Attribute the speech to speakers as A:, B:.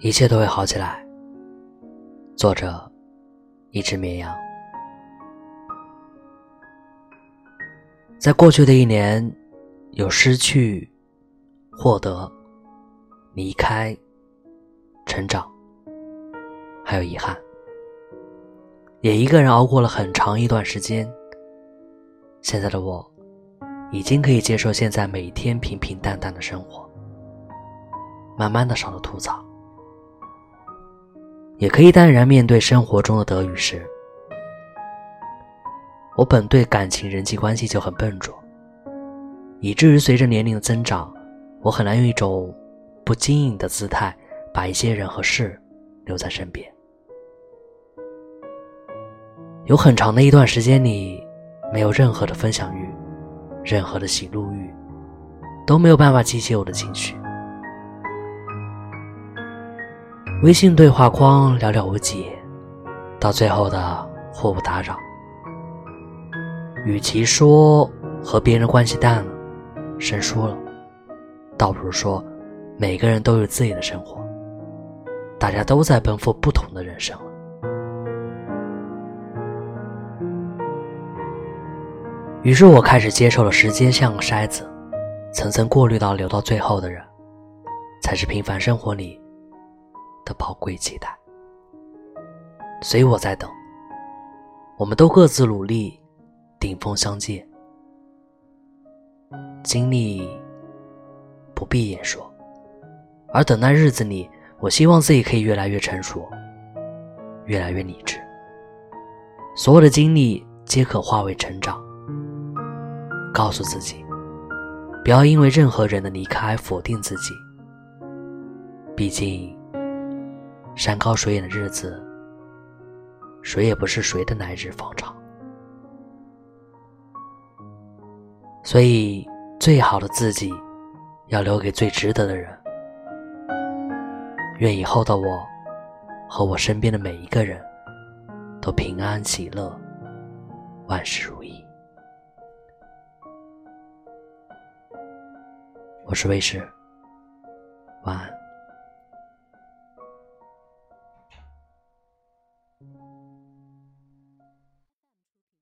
A: 一切都会好起来。作者：一只绵羊。在过去的一年，有失去、获得、离开、成长，还有遗憾。也一个人熬过了很长一段时间。现在的我，已经可以接受现在每天平平淡淡的生活，慢慢的少了吐槽。也可以淡然面对生活中的得与失。我本对感情、人际关系就很笨拙，以至于随着年龄的增长，我很难用一种不经意的姿态把一些人和事留在身边。有很长的一段时间里，没有任何的分享欲，任何的喜怒欲，都没有办法激起我的情绪。微信对话框寥寥无几，到最后的互不打扰。与其说和别人关系淡了、生疏了，倒不如说每个人都有自己的生活，大家都在奔赴不同的人生于是我开始接受了时间像个筛子，层层过滤到留到最后的人，才是平凡生活里。的宝贵期待，所以我在等。我们都各自努力，顶峰相见。经历不必言说，而等待日子里，我希望自己可以越来越成熟，越来越理智。所有的经历皆可化为成长。告诉自己，不要因为任何人的离开否定自己。毕竟。山高水远的日子，谁也不是谁的来日方长。所以，最好的自己，要留给最值得的人。愿以后的我，和我身边的每一个人，都平安喜乐，万事如意。我是卫士，晚安。